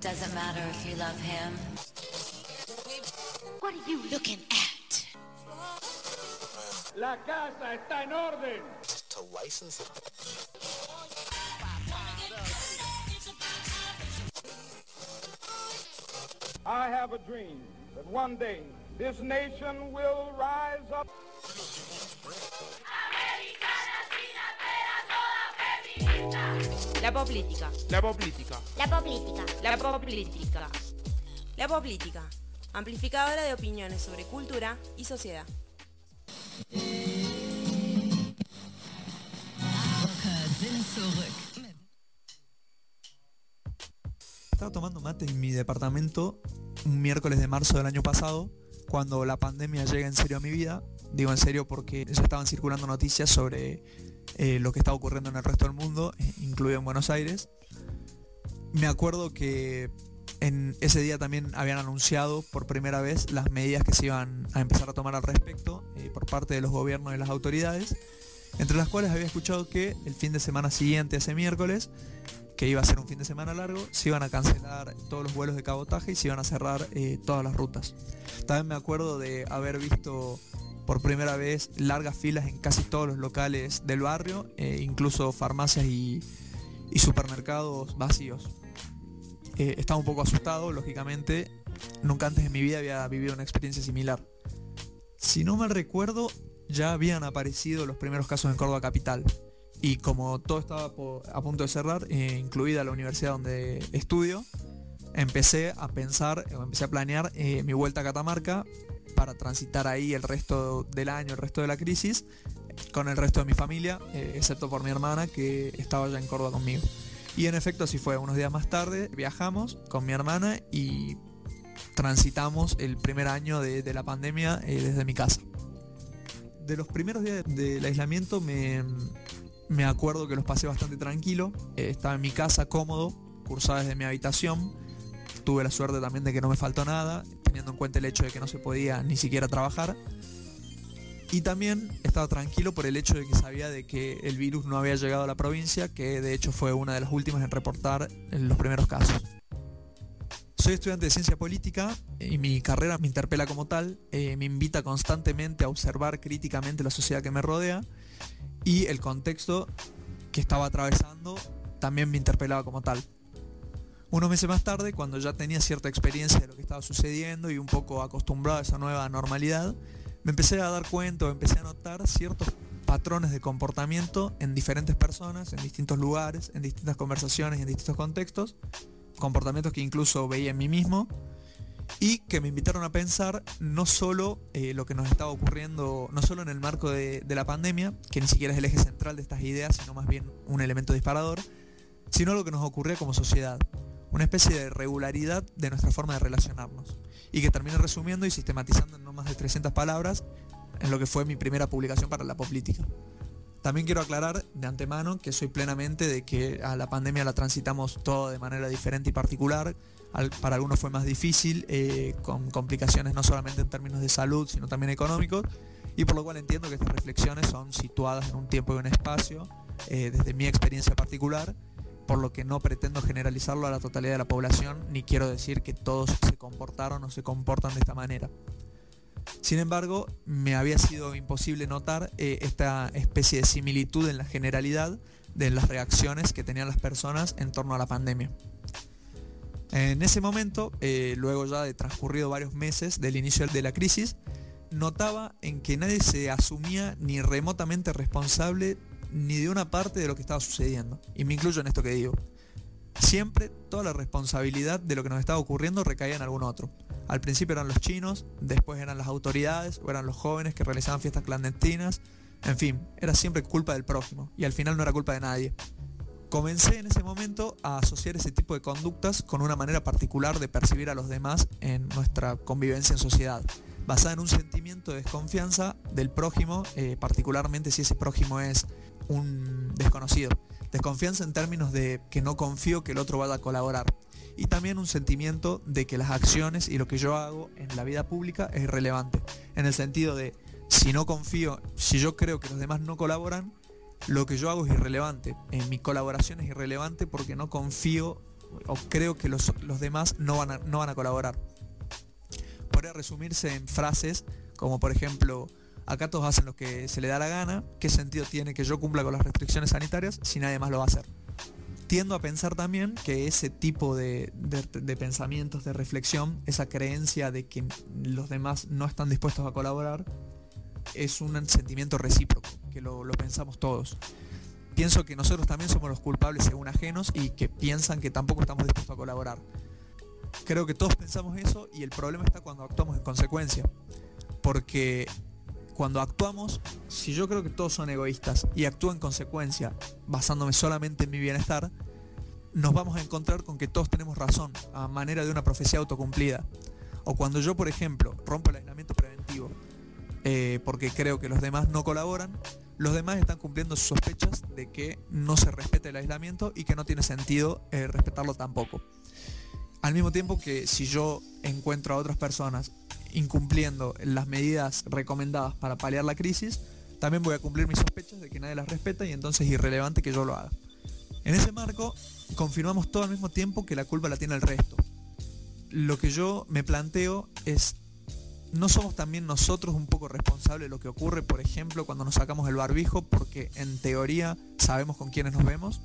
Doesn't matter if you love him. What are you looking at? La casa está en orden. to license it. I have a dream that one day this nation will rise up. La política. La política. La política. La política. La política. Amplificadora de opiniones sobre cultura y sociedad. Estaba tomando mate en mi departamento un miércoles de marzo del año pasado, cuando la pandemia llega en serio a mi vida. Digo en serio porque ya estaban circulando noticias sobre eh, lo que estaba ocurriendo en el resto del mundo, eh, incluido en Buenos Aires. Me acuerdo que en ese día también habían anunciado por primera vez las medidas que se iban a empezar a tomar al respecto eh, por parte de los gobiernos y las autoridades, entre las cuales había escuchado que el fin de semana siguiente, ese miércoles, que iba a ser un fin de semana largo, se iban a cancelar todos los vuelos de cabotaje y se iban a cerrar todas las rutas. También me acuerdo de haber visto por primera vez largas filas en casi todos los locales del barrio, eh, incluso farmacias y, supermercados vacíos. Eh, estaba un poco asustado, lógicamente. Nunca antes en mi vida había vivido una experiencia similar. Si no mal recuerdo, ya habían aparecido los primeros casos en Córdoba Capital. Y como todo estaba a punto de cerrar, eh, incluida la universidad donde estudio, empecé a pensar, empecé a planear mi vuelta a Catamarca para transitar ahí el resto del año, el resto de la crisis, con el resto de mi familia, eh, excepto por mi hermana que estaba ya en Córdoba conmigo. Y en efecto así fue, unos días más tarde viajamos con mi hermana y transitamos el primer año de, la pandemia eh, desde mi casa. De los primeros días del aislamiento me, me acuerdo que los pasé bastante tranquilo, eh, estaba en mi casa cómodo, cursaba desde mi habitación, tuve la suerte también de que no me faltó nada, teniendo en cuenta el hecho de que no se podía ni siquiera trabajar. Y también estaba tranquilo por el hecho de que sabía de que el virus no había llegado a la provincia, que de hecho fue una de las últimas en reportar los primeros casos. Soy estudiante de ciencia política y mi carrera me interpela como tal, eh, me invita constantemente a observar críticamente la sociedad que me rodea y el contexto que estaba atravesando también me interpelaba como tal. Unos meses más tarde, cuando ya tenía cierta experiencia de lo que estaba sucediendo y un poco acostumbrado a esa nueva normalidad, me empecé a dar cuenta empecé a notar ciertos patrones de comportamiento en diferentes personas, en distintos lugares, en distintas conversaciones en distintos contextos, comportamientos que incluso veía en mí mismo y que me invitaron a pensar no solo eh, lo que nos estaba ocurriendo, no solo en el marco de, de la pandemia, que ni siquiera es el eje central de estas ideas, sino más bien un elemento disparador, sino lo que nos ocurría como sociedad, una especie de regularidad de nuestra forma de relacionarnos y que termino resumiendo y sistematizando en no más de 300 palabras en lo que fue mi primera publicación para la política. También quiero aclarar de antemano que soy plenamente de que a la pandemia la transitamos todo de manera diferente y particular. Para algunos fue más difícil, eh, con complicaciones no solamente en términos de salud, sino también económicos, y por lo cual entiendo que estas reflexiones son situadas en un tiempo y un espacio, eh, desde mi experiencia particular, por lo que no pretendo generalizarlo a la totalidad de la población, ni quiero decir que todos se comportaron o se comportan de esta manera. Sin embargo, me había sido imposible notar eh, esta especie de similitud en la generalidad de las reacciones que tenían las personas en torno a la pandemia. En ese momento, eh, luego ya de transcurrido varios meses del inicio de la crisis, notaba en que nadie se asumía ni remotamente responsable ni de una parte de lo que estaba sucediendo. Y me incluyo en esto que digo. Siempre toda la responsabilidad de lo que nos estaba ocurriendo recaía en algún otro. Al principio eran los chinos, después eran las autoridades o eran los jóvenes que realizaban fiestas clandestinas. En fin, era siempre culpa del prójimo y al final no era culpa de nadie. Comencé en ese momento a asociar ese tipo de conductas con una manera particular de percibir a los demás en nuestra convivencia en sociedad, basada en un sentimiento de desconfianza del prójimo, eh, particularmente si ese prójimo es un desconocido. Desconfianza en términos de que no confío que el otro vaya a colaborar. Y también un sentimiento de que las acciones y lo que yo hago en la vida pública es irrelevante. En el sentido de, si no confío, si yo creo que los demás no colaboran, lo que yo hago es irrelevante. Eh, mi colaboración es irrelevante porque no confío o creo que los, los demás no van, a, no van a colaborar. Podría resumirse en frases como por ejemplo, acá todos hacen lo que se le da la gana, ¿qué sentido tiene que yo cumpla con las restricciones sanitarias si nadie más lo va a hacer? Tiendo a pensar también que ese tipo de, pensamientos, de reflexión, esa creencia de que los demás no están dispuestos a colaborar, es un sentimiento recíproco, que lo, lo pensamos todos pienso que nosotros también somos los culpables según ajenos y que piensan que tampoco estamos dispuestos a colaborar. Creo que todos pensamos eso y el problema está cuando actuamos en consecuencia. Porque cuando actuamos, si yo creo que todos son egoístas y actúo en consecuencia, basándome solamente en mi bienestar, nos vamos a encontrar con que todos tenemos razón, a manera de una profecía autocumplida. O cuando yo, por ejemplo, rompo el aislamiento preventivo eh, porque creo que los demás no colaboran, los demás están cumpliendo sus sospechas de que no se respeta el aislamiento y que no tiene sentido eh, respetarlo tampoco. Al mismo tiempo que si yo encuentro a otras personas incumpliendo las medidas recomendadas para paliar la crisis, también voy a cumplir mis sospechas de que nadie las respeta y entonces es irrelevante que yo lo haga. En ese marco, confirmamos todo al mismo tiempo que la culpa la tiene el resto. Lo que yo me planteo es ¿no somos también nosotros un poco responsables de lo que ocurre, por ejemplo, cuando nos sacamos el barbijo porque en teoría sabemos con quiénes nos vemos?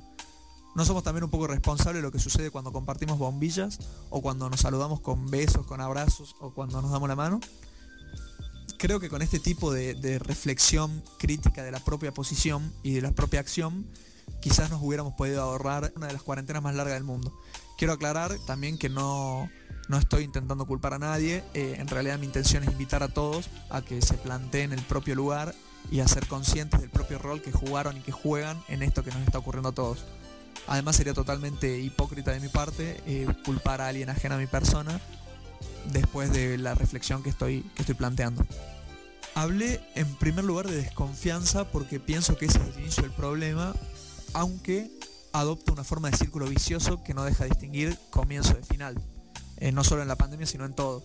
¿No somos también un poco responsables de lo que sucede cuando compartimos bombillas o cuando nos saludamos con besos, con abrazos o cuando nos damos la mano? Creo que con este tipo de, reflexión crítica de la propia posición y de la propia acción, quizás nos hubiéramos podido ahorrar una de las cuarentenas más largas del mundo. Quiero aclarar también que no, no estoy intentando culpar a nadie, eh, en realidad mi intención es invitar a todos a que se planteen el propio lugar y a ser conscientes del propio rol que jugaron y que juegan en esto que nos está ocurriendo a todos. Además sería totalmente hipócrita de mi parte eh, culpar a alguien ajeno a mi persona después de la reflexión que estoy, que estoy planteando. Hablé en primer lugar de desconfianza porque pienso que ese es el inicio del problema, aunque adopta una forma de círculo vicioso que no deja distinguir comienzo de final. Eh, no solo en la pandemia, sino en todo.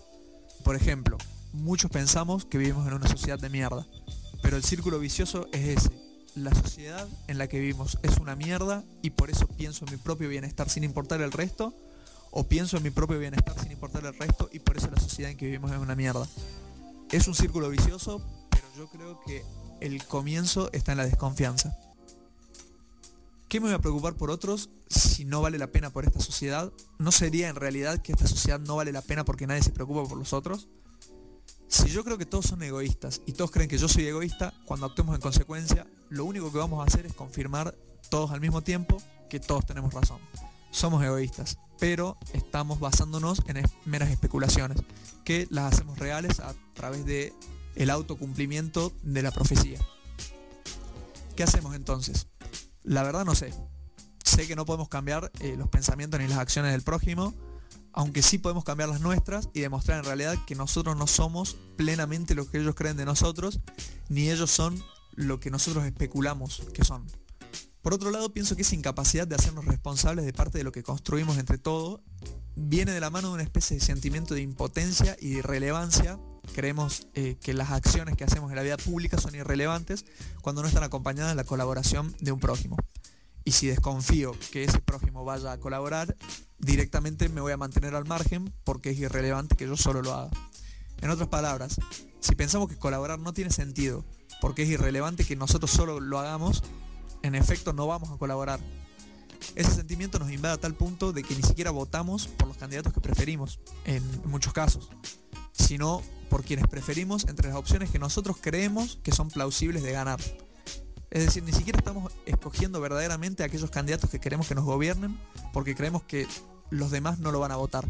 Por ejemplo, muchos pensamos que vivimos en una sociedad de mierda, pero el círculo vicioso es ese. La sociedad en la que vivimos es una mierda y por eso pienso en mi propio bienestar sin importar el resto, o pienso en mi propio bienestar sin importar el resto y por eso la sociedad en que vivimos es una mierda. Es un círculo vicioso, pero yo creo que el comienzo está en la desconfianza. ¿Qué me voy a preocupar por otros si no vale la pena por esta sociedad? ¿No sería en realidad que esta sociedad no vale la pena porque nadie se preocupa por los otros? Si yo creo que todos son egoístas y todos creen que yo soy egoísta, cuando actuemos en consecuencia, lo único que vamos a hacer es confirmar todos al mismo tiempo que todos tenemos razón. Somos egoístas, pero estamos basándonos en meras especulaciones, que las hacemos reales a través de autocumplimiento de la profecía. ¿Qué hacemos entonces? La verdad no sé. Sé que no podemos cambiar eh, los pensamientos ni las acciones del prójimo, aunque sí podemos cambiar las nuestras y demostrar en realidad que nosotros no somos plenamente lo que ellos creen de nosotros, ni ellos son lo que nosotros especulamos que son. Por otro lado, pienso que esa incapacidad de hacernos responsables de parte de lo que construimos entre todos viene de la mano de una especie de sentimiento de impotencia y de irrelevancia creemos eh, que las acciones que hacemos en la vida pública son irrelevantes cuando no están acompañadas de la colaboración de un prójimo. Y si desconfío que ese prójimo vaya a colaborar, directamente me voy a mantener al margen porque es irrelevante que yo solo lo haga. En otras palabras, si pensamos que colaborar no tiene sentido porque es irrelevante que nosotros solo lo hagamos, en efecto no vamos a colaborar. Ese sentimiento nos invade a tal punto de que ni siquiera votamos por los candidatos que preferimos, en muchos casos, sino por quienes preferimos entre las opciones que nosotros creemos que son plausibles de ganar. Es decir, ni siquiera estamos escogiendo verdaderamente a aquellos candidatos que queremos que nos gobiernen porque creemos que los demás no lo van a votar.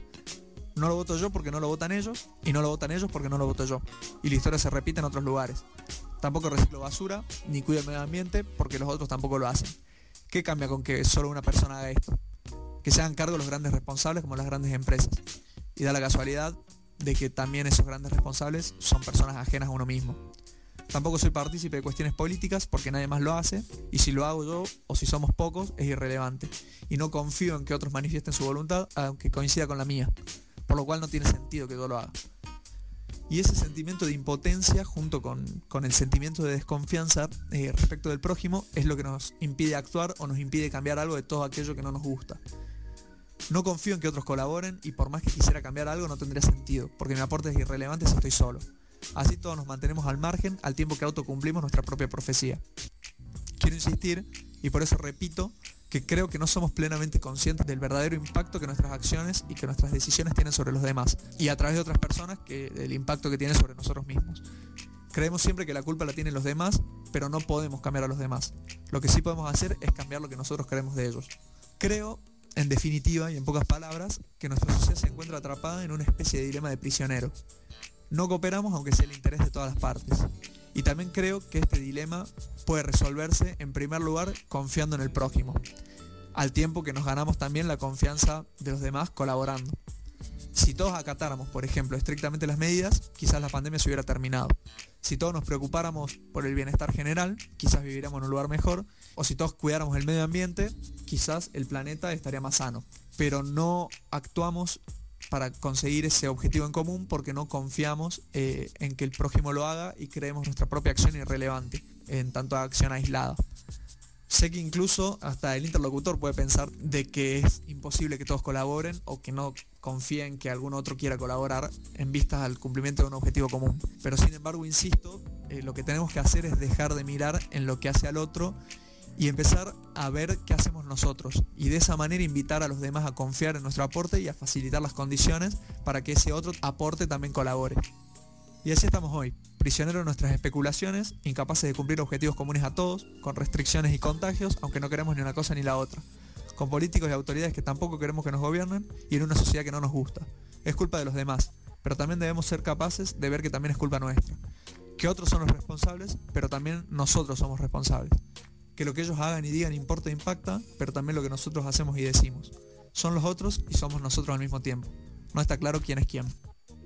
No lo voto yo porque no lo votan ellos y no lo votan ellos porque no lo voto yo. Y la historia se repite en otros lugares. Tampoco reciclo basura ni cuido el medio ambiente porque los otros tampoco lo hacen. ¿Qué cambia con que solo una persona haga esto? Que se hagan cargo los grandes responsables como las grandes empresas. Y da la casualidad de que también esos grandes responsables son personas ajenas a uno mismo. Tampoco soy partícipe de cuestiones políticas porque nadie más lo hace y si lo hago yo o si somos pocos es irrelevante. Y no confío en que otros manifiesten su voluntad aunque coincida con la mía, por lo cual no tiene sentido que yo lo haga. Y ese sentimiento de impotencia junto con, el sentimiento de desconfianza eh, respecto del prójimo es lo que nos impide actuar o nos impide cambiar algo de todo aquello que no nos gusta. No confío en que otros colaboren y por más que quisiera cambiar algo no tendría sentido, porque mi aporte es irrelevante si estoy solo. Así todos nos mantenemos al margen al tiempo que autocumplimos nuestra propia profecía. Quiero insistir, y por eso repito, que creo que no somos plenamente conscientes del verdadero impacto que nuestras acciones y que nuestras decisiones tienen sobre los demás, y a través de otras personas que el impacto que tiene sobre nosotros mismos. Creemos siempre que la culpa la tienen los demás, pero no podemos cambiar a los demás. Lo que sí podemos hacer es cambiar lo que nosotros creemos de ellos. Creo, en definitiva y en pocas palabras, que nuestra sociedad se encuentra atrapada en una especie de dilema de prisionero. No cooperamos aunque sea el interés de todas las partes. Y también creo que este dilema puede resolverse en primer lugar confiando en el prójimo, al tiempo que nos ganamos también la confianza de los demás colaborando. Si todos acatáramos, por ejemplo, estrictamente las medidas, quizás la pandemia se hubiera terminado. Si todos nos preocupáramos por el bienestar general, quizás viviríamos en un lugar mejor. O si todos cuidáramos el medio ambiente, quizás el planeta estaría más sano. Pero no actuamos para conseguir ese objetivo en común porque no confiamos eh, en que el prójimo lo haga y creemos nuestra propia acción irrelevante en tanto acción aislada. Sé que incluso hasta el interlocutor puede pensar de que es imposible que todos colaboren o que no confíen que algún otro quiera colaborar en vistas al cumplimiento de un objetivo común. Pero sin embargo, insisto, eh, lo que tenemos que hacer es dejar de mirar en lo que hace al otro y empezar a ver qué hacemos nosotros y de esa manera invitar a los demás a confiar en nuestro aporte y a facilitar las condiciones para que ese otro aporte también colabore. Y así estamos hoy, prisioneros de nuestras especulaciones, incapaces de cumplir objetivos comunes a todos, con restricciones y contagios, aunque no queremos ni una cosa ni la otra, con políticos y autoridades que tampoco queremos que nos gobiernen y en una sociedad que no nos gusta. Es culpa de los demás, pero también debemos ser capaces de ver que también es culpa nuestra, que otros son los responsables, pero también nosotros somos responsables, que lo que ellos hagan y digan importa e impacta, pero también lo que nosotros hacemos y decimos. Son los otros y somos nosotros al mismo tiempo. No está claro quién es quién.